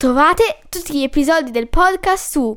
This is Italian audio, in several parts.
Trovate tutti gli episodi del podcast su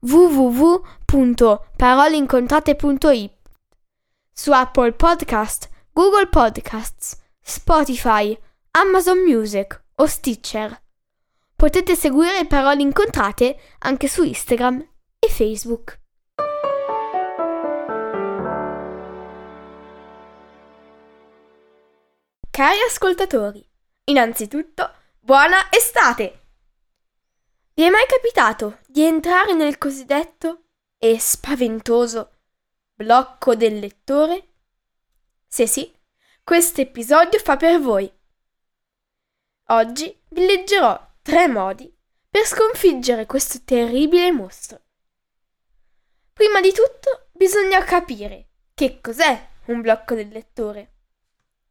www.paroleincontrate.it su Apple Podcast, Google Podcasts, Spotify, Amazon Music o Stitcher. Potete seguire Parole Incontrate anche su Instagram e Facebook. Cari ascoltatori, innanzitutto buona estate! Vi è mai capitato di entrare nel cosiddetto e spaventoso blocco del lettore? Se sì, questo episodio fa per voi. Oggi vi leggerò tre modi per sconfiggere questo terribile mostro. Prima di tutto bisogna capire che cos'è un blocco del lettore.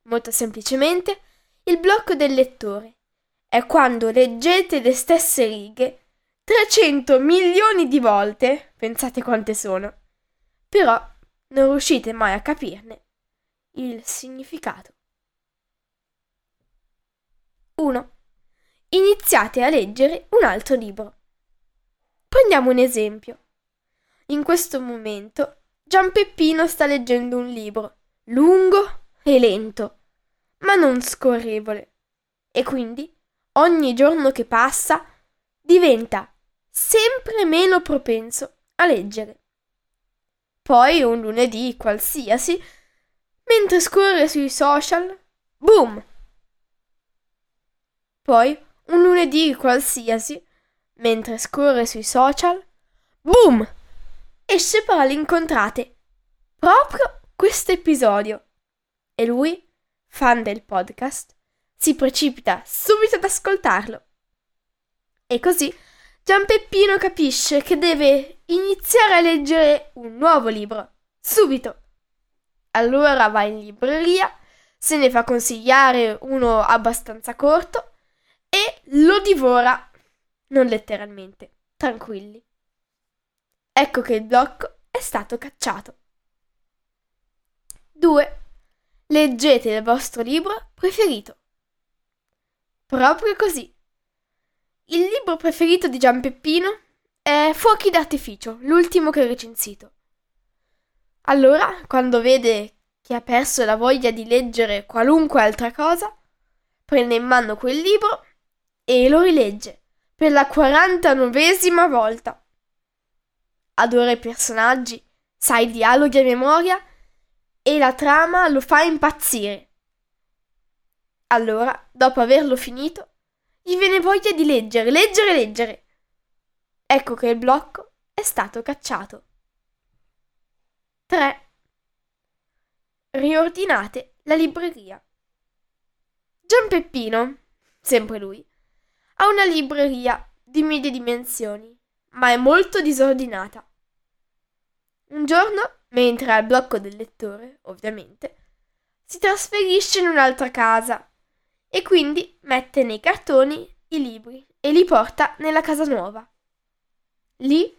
Molto semplicemente, il blocco del lettore è quando leggete le stesse righe 300 milioni di volte, pensate quante sono, però non riuscite mai a capirne il significato. 1. Iniziate a leggere un altro libro. Prendiamo un esempio. In questo momento Gian Peppino sta leggendo un libro lungo e lento, ma non scorrevole, e quindi ogni giorno che passa diventa sempre meno propenso a leggere. Poi un lunedì qualsiasi, mentre scorre sui social, boom! Poi un lunedì qualsiasi, mentre scorre sui social, boom! Esce per l'incontrate proprio questo episodio. E lui, fan del podcast, si precipita subito ad ascoltarlo. E così Gian Peppino capisce che deve iniziare a leggere un nuovo libro, subito. Allora va in libreria, se ne fa consigliare uno abbastanza corto e lo divora, non letteralmente, tranquilli. Ecco che il blocco è stato cacciato. 2. Leggete il vostro libro preferito. Proprio così. Il libro preferito di Gian Peppino è Fuochi d'artificio, l'ultimo che ho recensito. Allora, quando vede che ha perso la voglia di leggere qualunque altra cosa, prende in mano quel libro e lo rilegge per la quarantanovesima volta. Adora i personaggi, sa i dialoghi a memoria e la trama lo fa impazzire. Allora, dopo averlo finito, gli viene voglia di leggere, leggere, leggere. Ecco che il blocco è stato cacciato. 3. Riordinate la libreria. Gian Peppino, sempre lui, ha una libreria di medie dimensioni, ma è molto disordinata. Un giorno, mentre al blocco del lettore, ovviamente, si trasferisce in un'altra casa e quindi mette nei cartoni i libri e li porta nella casa nuova. Lì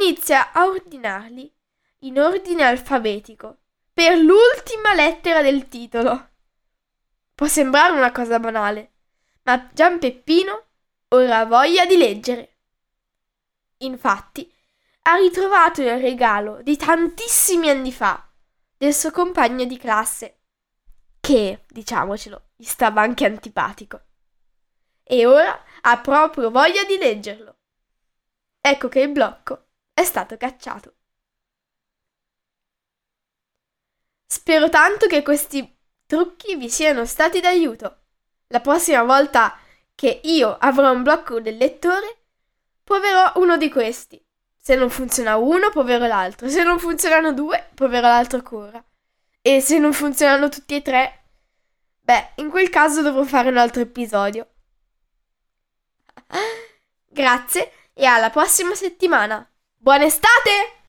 inizia a ordinarli in ordine alfabetico per l'ultima lettera del titolo. Può sembrare una cosa banale, ma Gian Peppino ora ha voglia di leggere. Infatti, ha ritrovato il regalo di tantissimi anni fa del suo compagno di classe, che, diciamocelo, gli stava anche antipatico. E ora ha proprio voglia di leggerlo. Ecco che il blocco è stato cacciato. Spero tanto che questi trucchi vi siano stati d'aiuto. La prossima volta che io avrò un blocco del lettore, proverò uno di questi. Se non funziona uno, proverò l'altro. Se non funzionano due, proverò l'altro ancora. E se non funzionano tutti e tre, beh, in quel caso dovrò fare un altro episodio. Grazie e alla prossima settimana. Buona estate!